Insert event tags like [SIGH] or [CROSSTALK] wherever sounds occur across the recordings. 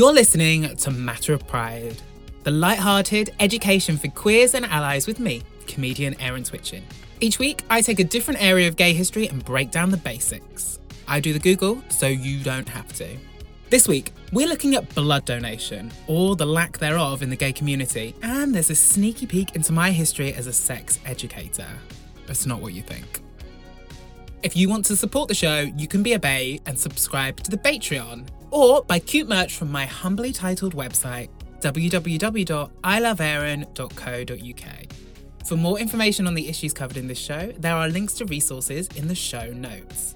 You're listening to Matter of Pride, the light-hearted education for queers and allies with me, comedian Aaron Twitchen. Each week, I take a different area of gay history and break down the basics. I do the Google, so you don't have to. This week, we're looking at blood donation, or the lack thereof in the gay community, and there's a sneaky peek into my history as a sex educator. It's not what you think. If you want to support the show, you can be a Bay and subscribe to the Patreon, or buy cute merch from my humbly titled website, www.iloveaaron.co.uk. For more information on the issues covered in this show, there are links to resources in the show notes.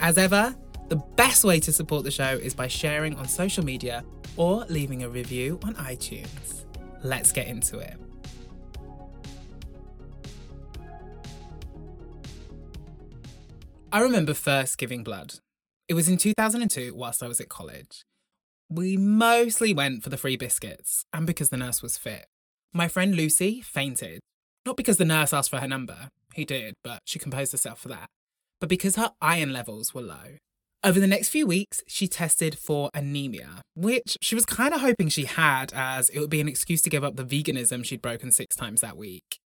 As ever, the best way to support the show is by sharing on social media or leaving a review on iTunes. Let's get into it. I remember first giving blood. It was in 2002 whilst I was at college. We mostly went for the free biscuits and because the nurse was fit. My friend Lucy fainted. Not because the nurse asked for her number, he did, but she composed herself for that, but because her iron levels were low. Over the next few weeks, she tested for anemia, which she was kind of hoping she had, as it would be an excuse to give up the veganism she'd broken six times that week.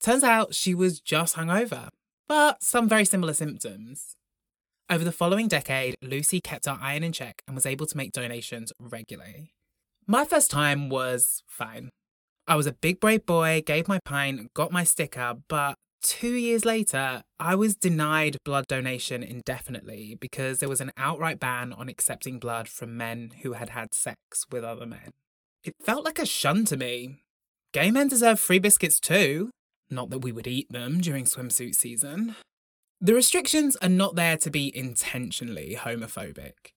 Turns out she was just hungover, but some very similar symptoms. Over the following decade, Lucy kept her iron in check and was able to make donations regularly. My first time was fine. I was a big brave boy, gave my pint, got my sticker, but two years later, I was denied blood donation indefinitely because there was an outright ban on accepting blood from men who had had sex with other men. It felt like a shun to me. Gay men deserve free biscuits too. Not that we would eat them during swimsuit season. The restrictions are not there to be intentionally homophobic.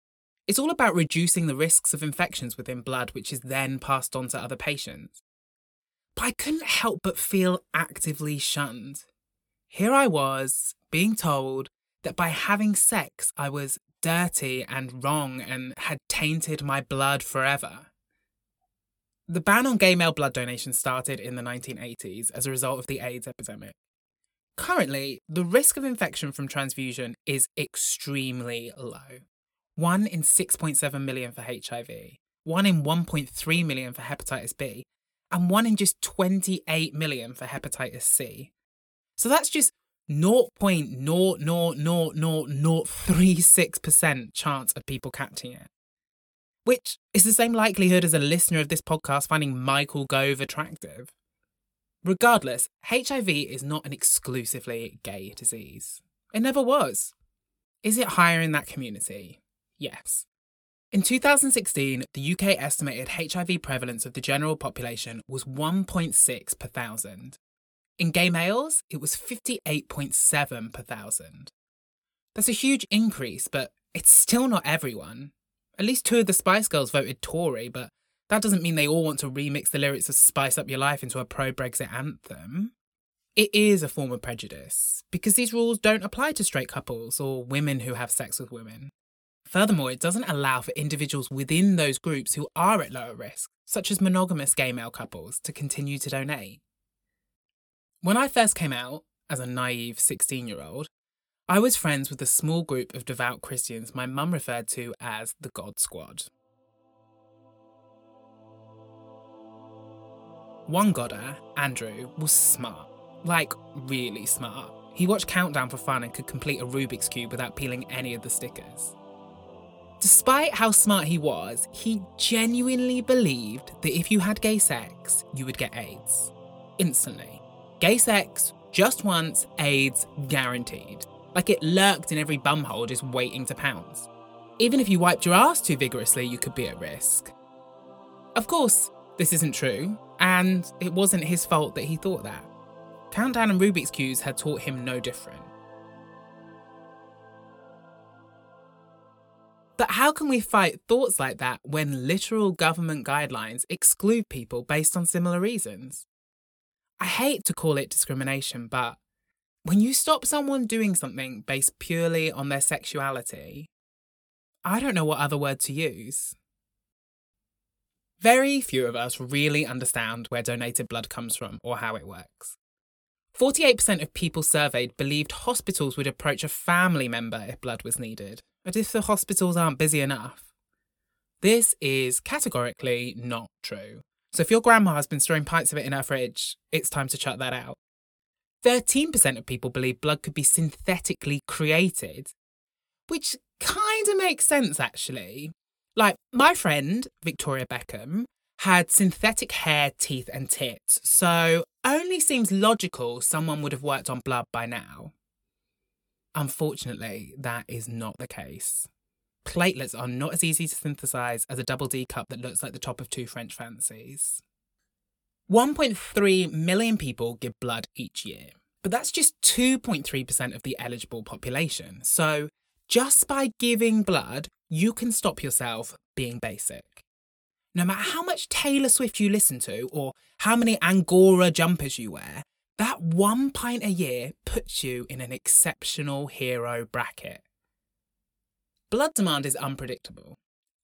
It's all about reducing the risks of infections within blood, which is then passed on to other patients. But I couldn't help but feel actively shunned. Here I was, being told that by having sex I was dirty and wrong and had tainted my blood forever. The ban on gay male blood donation started in the 1980s as a result of the AIDS epidemic. Currently, the risk of infection from transfusion is extremely low. 1 in 6.7 million for HIV, 1 in 1.3 million for hepatitis B, and 1 in just 28 million for hepatitis C. So that's just 0.0000036% chance of people catching it which is the same likelihood as a listener of this podcast finding Michael Gove attractive. Regardless, HIV is not an exclusively gay disease. It never was. Is it higher in that community? Yes. In 2016, the UK estimated HIV prevalence of the general population was 1.6 per thousand. In gay males, it was 58.7 per thousand. That's a huge increase, but it's still not everyone. At least two of the Spice Girls voted Tory, but that doesn't mean they all want to remix the lyrics of Spice Up Your Life into a pro Brexit anthem. It is a form of prejudice, because these rules don't apply to straight couples or women who have sex with women. Furthermore, it doesn't allow for individuals within those groups who are at lower risk, such as monogamous gay male couples, to continue to donate. When I first came out, as a naive 16 year old, I was friends with a small group of devout Christians my mum referred to as the God Squad. One godder, Andrew, was smart. Like, really smart. He watched Countdown for fun and could complete a Rubik's Cube without peeling any of the stickers. Despite how smart he was, he genuinely believed that if you had gay sex, you would get AIDS. Instantly. Gay sex, just once, AIDS guaranteed like it lurked in every bumhole just waiting to pounce. Even if you wiped your ass too vigorously, you could be at risk. Of course, this isn't true, and it wasn't his fault that he thought that. Countdown and Rubik's Cubes had taught him no different. But how can we fight thoughts like that when literal government guidelines exclude people based on similar reasons? I hate to call it discrimination, but when you stop someone doing something based purely on their sexuality, I don't know what other word to use. Very few of us really understand where donated blood comes from or how it works. 48% of people surveyed believed hospitals would approach a family member if blood was needed, but if the hospitals aren't busy enough. This is categorically not true. So if your grandma has been storing pints of it in her fridge, it's time to chuck that out. 13% of people believe blood could be synthetically created, which kind of makes sense actually. Like, my friend, Victoria Beckham, had synthetic hair, teeth, and tits, so only seems logical someone would have worked on blood by now. Unfortunately, that is not the case. Platelets are not as easy to synthesize as a double D cup that looks like the top of two French fancies. 1.3 million people give blood each year, but that's just 2.3% of the eligible population. So, just by giving blood, you can stop yourself being basic. No matter how much Taylor Swift you listen to or how many Angora jumpers you wear, that one pint a year puts you in an exceptional hero bracket. Blood demand is unpredictable.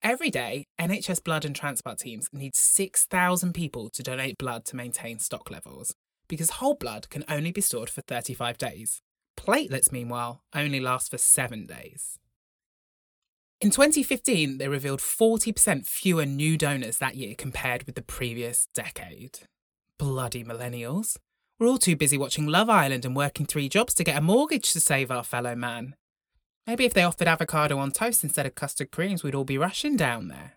Every day, NHS blood and transplant teams need 6,000 people to donate blood to maintain stock levels, because whole blood can only be stored for 35 days. Platelets, meanwhile, only last for seven days. In 2015, they revealed 40% fewer new donors that year compared with the previous decade. Bloody millennials. We're all too busy watching Love Island and working three jobs to get a mortgage to save our fellow man. Maybe if they offered avocado on toast instead of custard creams, we'd all be rushing down there.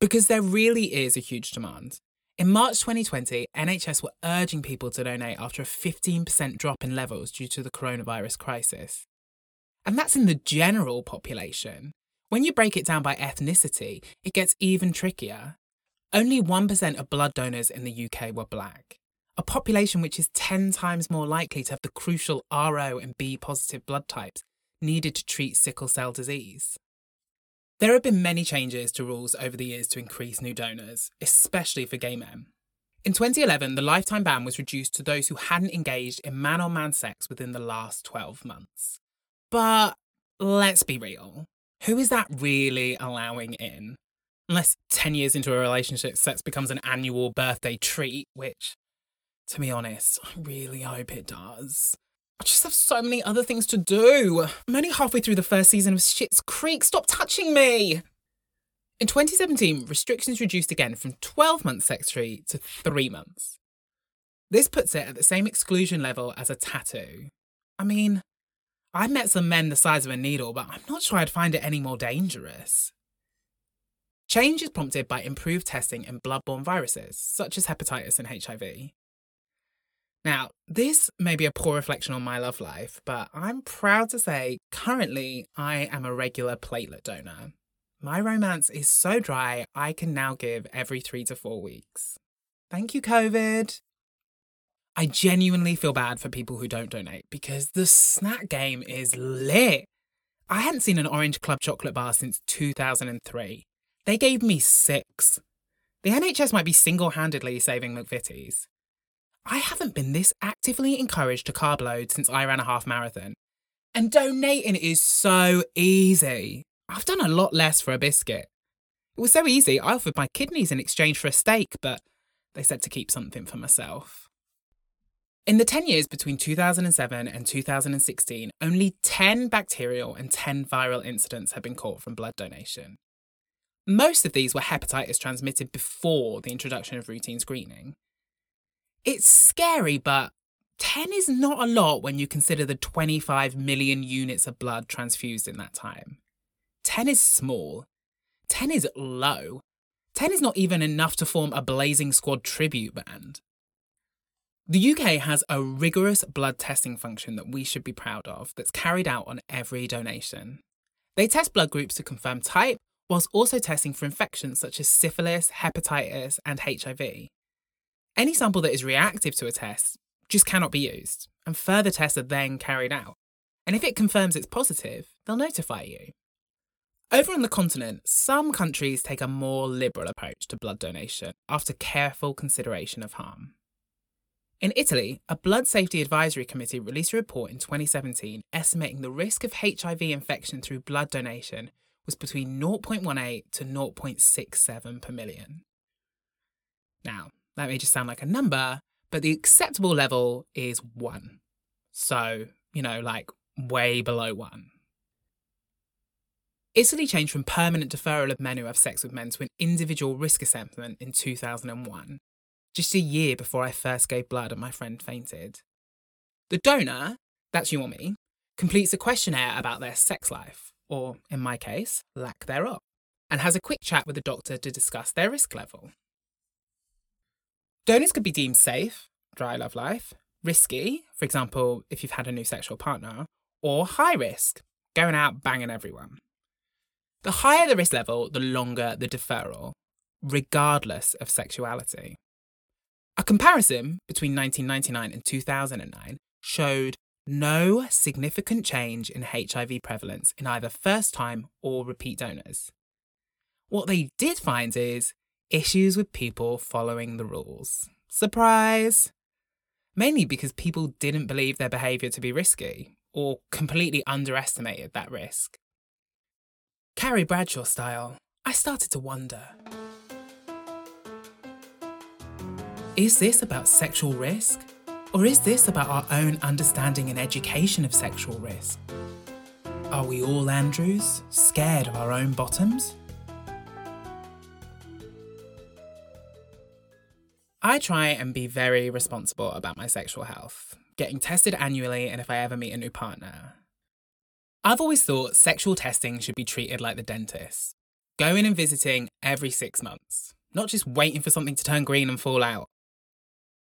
Because there really is a huge demand. In March 2020, NHS were urging people to donate after a 15% drop in levels due to the coronavirus crisis. And that's in the general population. When you break it down by ethnicity, it gets even trickier. Only 1% of blood donors in the UK were black a population which is 10 times more likely to have the crucial RO and B positive blood types needed to treat sickle cell disease. There have been many changes to rules over the years to increase new donors, especially for gay men. In 2011, the lifetime ban was reduced to those who hadn't engaged in man on man sex within the last 12 months. But let's be real who is that really allowing in? Unless 10 years into a relationship, sex becomes an annual birthday treat, which to be honest, I really hope it does. I just have so many other things to do. I'm only halfway through the first season of Schitt's Creek. Stop touching me! In 2017, restrictions reduced again from 12 months sex free to 3 months. This puts it at the same exclusion level as a tattoo. I mean, I've met some men the size of a needle, but I'm not sure I'd find it any more dangerous. Change is prompted by improved testing in bloodborne viruses, such as hepatitis and HIV. Now, this may be a poor reflection on my love life, but I'm proud to say currently I am a regular platelet donor. My romance is so dry, I can now give every three to four weeks. Thank you, COVID. I genuinely feel bad for people who don't donate because the snack game is lit. I hadn't seen an Orange Club chocolate bar since 2003. They gave me six. The NHS might be single handedly saving McVitie's. I haven't been this actively encouraged to carb load since I ran a half marathon. And donating is so easy. I've done a lot less for a biscuit. It was so easy, I offered my kidneys in exchange for a steak, but they said to keep something for myself. In the 10 years between 2007 and 2016, only 10 bacterial and 10 viral incidents have been caught from blood donation. Most of these were hepatitis transmitted before the introduction of routine screening. It's scary, but 10 is not a lot when you consider the 25 million units of blood transfused in that time. 10 is small. 10 is low. 10 is not even enough to form a Blazing Squad tribute band. The UK has a rigorous blood testing function that we should be proud of that's carried out on every donation. They test blood groups to confirm type, whilst also testing for infections such as syphilis, hepatitis, and HIV. Any sample that is reactive to a test just cannot be used, and further tests are then carried out. And if it confirms it's positive, they'll notify you. Over on the continent, some countries take a more liberal approach to blood donation after careful consideration of harm. In Italy, a Blood Safety Advisory Committee released a report in 2017 estimating the risk of HIV infection through blood donation was between 0.18 to 0.67 per million. Now, that may just sound like a number, but the acceptable level is one. So, you know, like way below one. Italy changed from permanent deferral of men who have sex with men to an individual risk assessment in 2001, just a year before I first gave blood and my friend fainted. The donor, that's you or me, completes a questionnaire about their sex life, or in my case, lack thereof, and has a quick chat with the doctor to discuss their risk level. Donors could be deemed safe, dry love life, risky, for example, if you've had a new sexual partner, or high risk, going out banging everyone. The higher the risk level, the longer the deferral, regardless of sexuality. A comparison between 1999 and 2009 showed no significant change in HIV prevalence in either first time or repeat donors. What they did find is issues with people following the rules. Surprise! Mainly because people didn't believe their behaviour to be risky or completely underestimated that risk. Carrie Bradshaw style, I started to wonder. Is this about sexual risk? Or is this about our own understanding and education of sexual risk? Are we all Andrews, scared of our own bottoms? I try and be very responsible about my sexual health, getting tested annually and if I ever meet a new partner. I've always thought sexual testing should be treated like the dentist. Going and visiting every six months, not just waiting for something to turn green and fall out.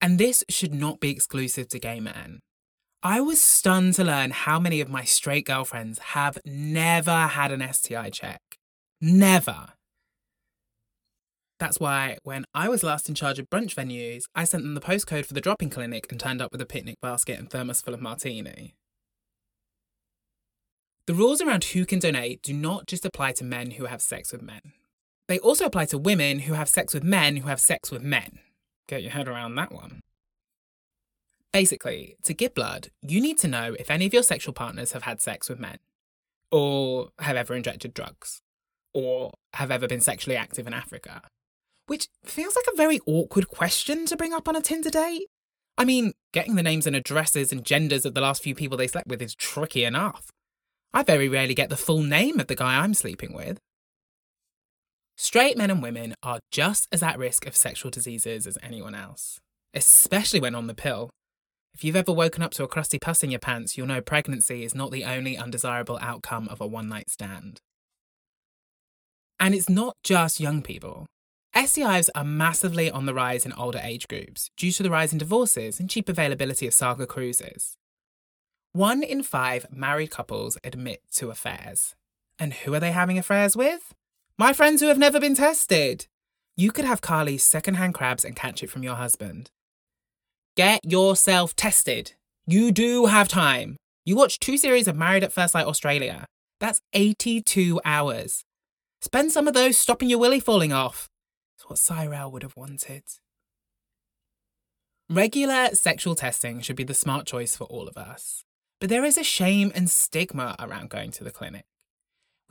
And this should not be exclusive to gay men. I was stunned to learn how many of my straight girlfriends have never had an STI check. Never. That's why when I was last in charge of brunch venues, I sent them the postcode for the dropping clinic and turned up with a picnic basket and thermos full of martini. The rules around who can donate do not just apply to men who have sex with men. They also apply to women who have sex with men who have sex with men. Get your head around that one. Basically, to give blood, you need to know if any of your sexual partners have had sex with men, or have ever injected drugs, or have ever been sexually active in Africa. Which feels like a very awkward question to bring up on a Tinder date. I mean, getting the names and addresses and genders of the last few people they slept with is tricky enough. I very rarely get the full name of the guy I'm sleeping with. Straight men and women are just as at risk of sexual diseases as anyone else, especially when on the pill. If you've ever woken up to a crusty pus in your pants, you'll know pregnancy is not the only undesirable outcome of a one night stand. And it's not just young people. STIs are massively on the rise in older age groups due to the rise in divorces and cheap availability of saga cruises. One in five married couples admit to affairs. And who are they having affairs with? My friends who have never been tested. You could have Carly's secondhand crabs and catch it from your husband. Get yourself tested. You do have time. You watch two series of Married at First Sight Australia. That's 82 hours. Spend some of those stopping your willy falling off. That's what Cyril would have wanted. Regular sexual testing should be the smart choice for all of us. But there is a shame and stigma around going to the clinic,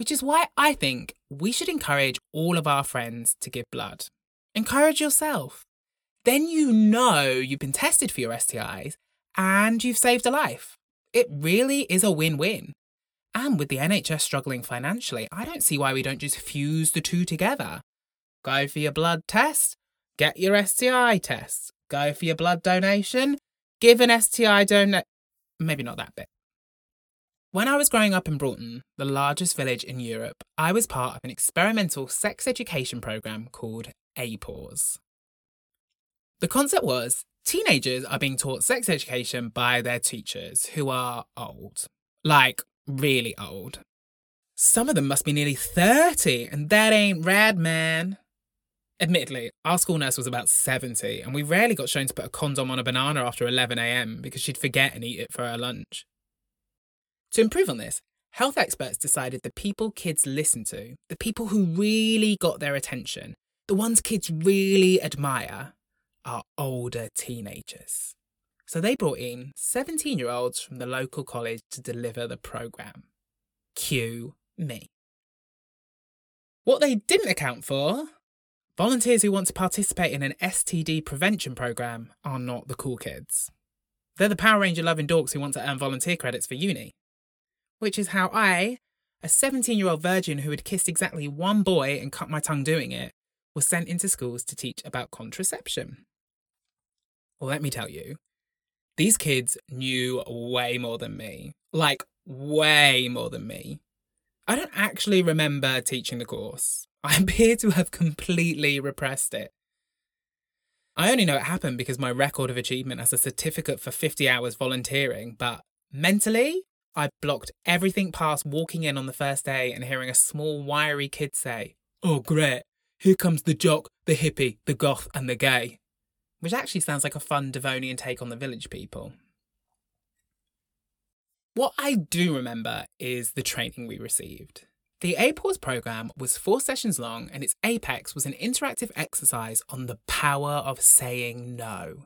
which is why I think we should encourage all of our friends to give blood. Encourage yourself. Then you know you've been tested for your STIs and you've saved a life. It really is a win win. And with the NHS struggling financially, I don't see why we don't just fuse the two together. Go for your blood test, get your STI test. Go for your blood donation, give an STI donation maybe not that bit. When I was growing up in Braunton, the largest village in Europe, I was part of an experimental sex education program called APAUSE. The concept was teenagers are being taught sex education by their teachers who are old. Like, really old. Some of them must be nearly 30, and that ain't rad, man. Admittedly, our school nurse was about 70, and we rarely got shown to put a condom on a banana after 11am because she'd forget and eat it for her lunch. To improve on this, health experts decided the people kids listen to, the people who really got their attention, the ones kids really admire, are older teenagers. So they brought in 17 year olds from the local college to deliver the programme. Cue me. What they didn't account for Volunteers who want to participate in an STD prevention program are not the cool kids. They're the Power Ranger loving dorks who want to earn volunteer credits for uni. Which is how I, a 17 year old virgin who had kissed exactly one boy and cut my tongue doing it was sent into schools to teach about contraception. Well, let me tell you, these kids knew way more than me. Like, way more than me. I don't actually remember teaching the course. [LAUGHS] I appear to have completely repressed it. I only know it happened because my record of achievement has a certificate for 50 hours volunteering, but mentally, I blocked everything past walking in on the first day and hearing a small, wiry kid say, Oh, great, here comes the jock, the hippie, the goth, and the gay. Which actually sounds like a fun Devonian take on the village people. What I do remember is the training we received. The APAUSE program was four sessions long, and its apex was an interactive exercise on the power of saying no.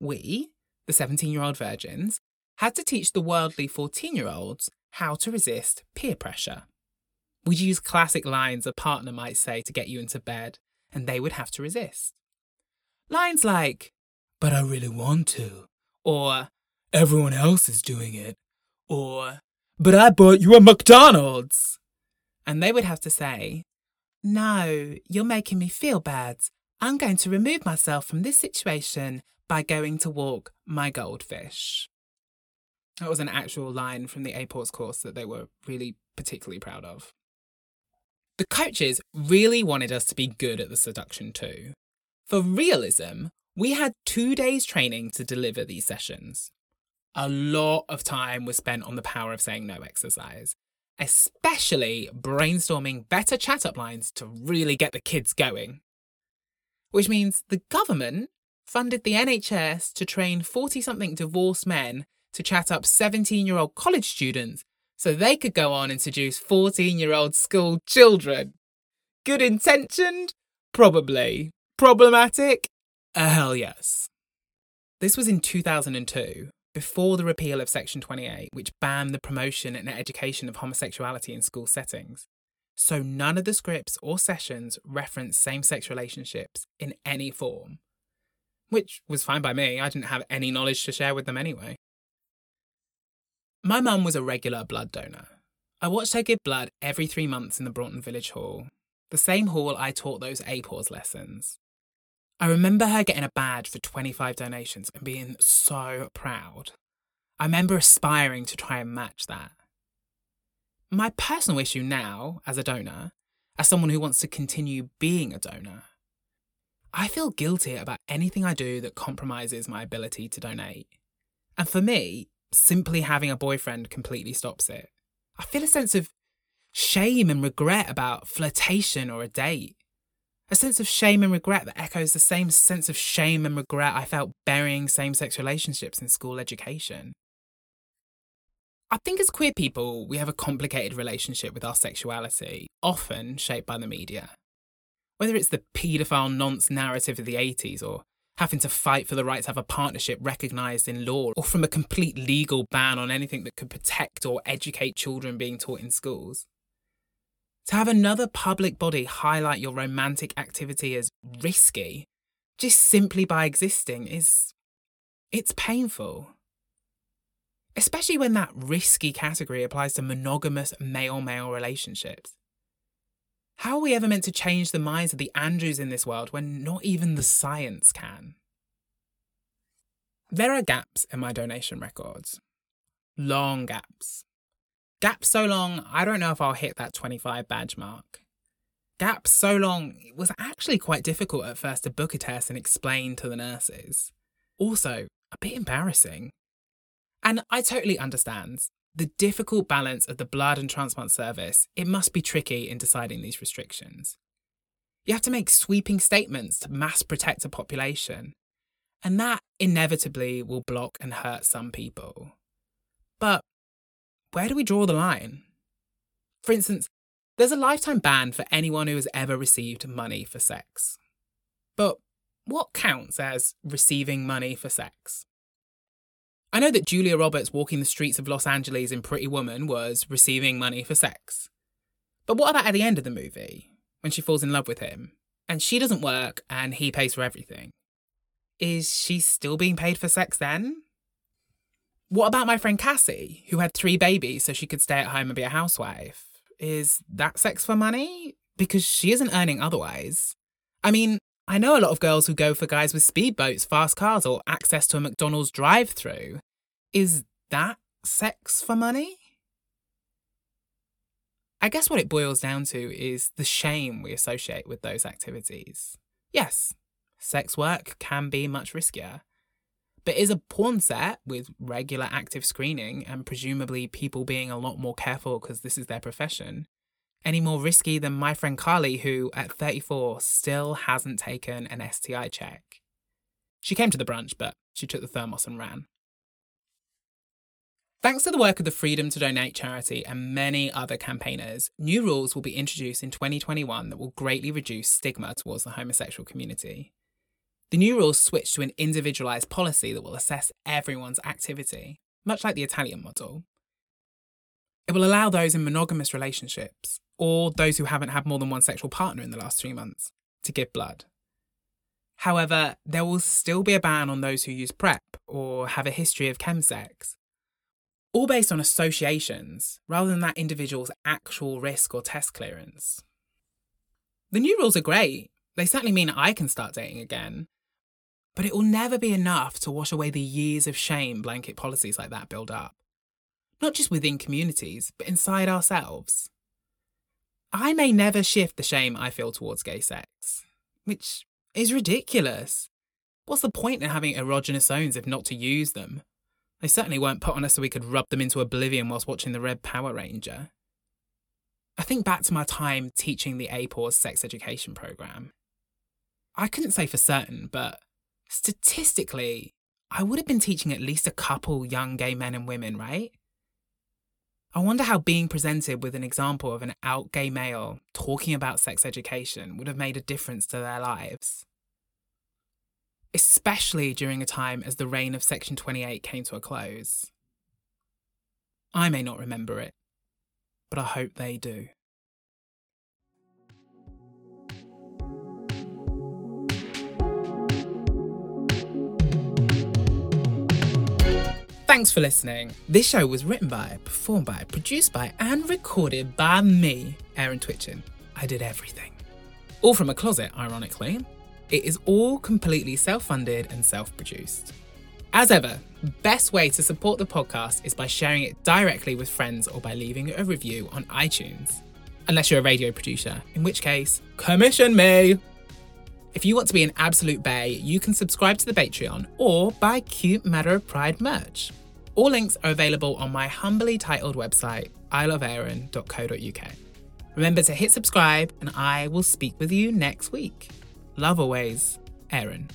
We, the 17 year old virgins, had to teach the worldly 14 year olds how to resist peer pressure. We'd use classic lines a partner might say to get you into bed, and they would have to resist. Lines like, but I really want to, or everyone else is doing it, or, but I bought you a McDonald's. And they would have to say, No, you're making me feel bad. I'm going to remove myself from this situation by going to walk my goldfish. That was an actual line from the APAUSE course that they were really particularly proud of. The coaches really wanted us to be good at the seduction too. For realism, we had two days training to deliver these sessions. A lot of time was spent on the power of saying no exercise, especially brainstorming better chat up lines to really get the kids going. Which means the government funded the NHS to train 40 something divorced men to chat up 17 year old college students so they could go on and seduce 14 year old school children. Good intentioned? Probably. Problematic? A hell yes. This was in 2002, before the repeal of Section 28, which banned the promotion and education of homosexuality in school settings. So none of the scripts or sessions referenced same sex relationships in any form. Which was fine by me, I didn't have any knowledge to share with them anyway. My mum was a regular blood donor. I watched her give blood every three months in the Braunton Village Hall, the same hall I taught those APAUSE lessons. I remember her getting a badge for 25 donations and being so proud. I remember aspiring to try and match that. My personal issue now, as a donor, as someone who wants to continue being a donor, I feel guilty about anything I do that compromises my ability to donate. And for me, simply having a boyfriend completely stops it. I feel a sense of shame and regret about flirtation or a date. A sense of shame and regret that echoes the same sense of shame and regret I felt burying same sex relationships in school education. I think as queer people, we have a complicated relationship with our sexuality, often shaped by the media. Whether it's the paedophile nonce narrative of the 80s or having to fight for the right to have a partnership recognised in law, or from a complete legal ban on anything that could protect or educate children being taught in schools. To have another public body highlight your romantic activity as risky, just simply by existing, is. it's painful. Especially when that risky category applies to monogamous male male relationships. How are we ever meant to change the minds of the Andrews in this world when not even the science can? There are gaps in my donation records. Long gaps. Gaps so long, I don't know if I'll hit that 25 badge mark. Gaps so long, it was actually quite difficult at first to book a test and explain to the nurses. Also, a bit embarrassing. And I totally understand the difficult balance of the blood and transplant service, it must be tricky in deciding these restrictions. You have to make sweeping statements to mass protect a population, and that inevitably will block and hurt some people. But where do we draw the line? For instance, there's a lifetime ban for anyone who has ever received money for sex. But what counts as receiving money for sex? I know that Julia Roberts walking the streets of Los Angeles in Pretty Woman was receiving money for sex. But what about at the end of the movie, when she falls in love with him, and she doesn't work and he pays for everything? Is she still being paid for sex then? What about my friend Cassie, who had three babies so she could stay at home and be a housewife? Is that sex for money? Because she isn't earning otherwise. I mean, I know a lot of girls who go for guys with speedboats, fast cars, or access to a McDonald's drive through. Is that sex for money? I guess what it boils down to is the shame we associate with those activities. Yes, sex work can be much riskier. But is a porn set with regular active screening and presumably people being a lot more careful because this is their profession any more risky than my friend Carly, who at 34 still hasn't taken an STI check? She came to the brunch, but she took the thermos and ran. Thanks to the work of the Freedom to Donate charity and many other campaigners, new rules will be introduced in 2021 that will greatly reduce stigma towards the homosexual community. The new rules switch to an individualised policy that will assess everyone's activity, much like the Italian model. It will allow those in monogamous relationships, or those who haven't had more than one sexual partner in the last three months, to give blood. However, there will still be a ban on those who use PrEP or have a history of chemsex, all based on associations rather than that individual's actual risk or test clearance. The new rules are great. They certainly mean I can start dating again. But it will never be enough to wash away the years of shame blanket policies like that build up. Not just within communities, but inside ourselves. I may never shift the shame I feel towards gay sex, which is ridiculous. What's the point in having erogenous zones if not to use them? They certainly weren't put on us so we could rub them into oblivion whilst watching the Red Power Ranger. I think back to my time teaching the APAUSE sex education program. I couldn't say for certain, but statistically, I would have been teaching at least a couple young gay men and women, right? I wonder how being presented with an example of an out gay male talking about sex education would have made a difference to their lives especially during a time as the reign of Section 28 came to a close. I may not remember it, but I hope they do. Thanks for listening. This show was written by, performed by, produced by, and recorded by me, Aaron Twitchen. I did everything. All from a closet, ironically. It is all completely self funded and self produced. As ever, best way to support the podcast is by sharing it directly with friends or by leaving a review on iTunes. Unless you're a radio producer, in which case, commission me! If you want to be an absolute bay, you can subscribe to the Patreon or buy cute Matter of Pride merch. All links are available on my humbly titled website, iloveaaron.co.uk. Remember to hit subscribe, and I will speak with you next week. Love always, Aaron.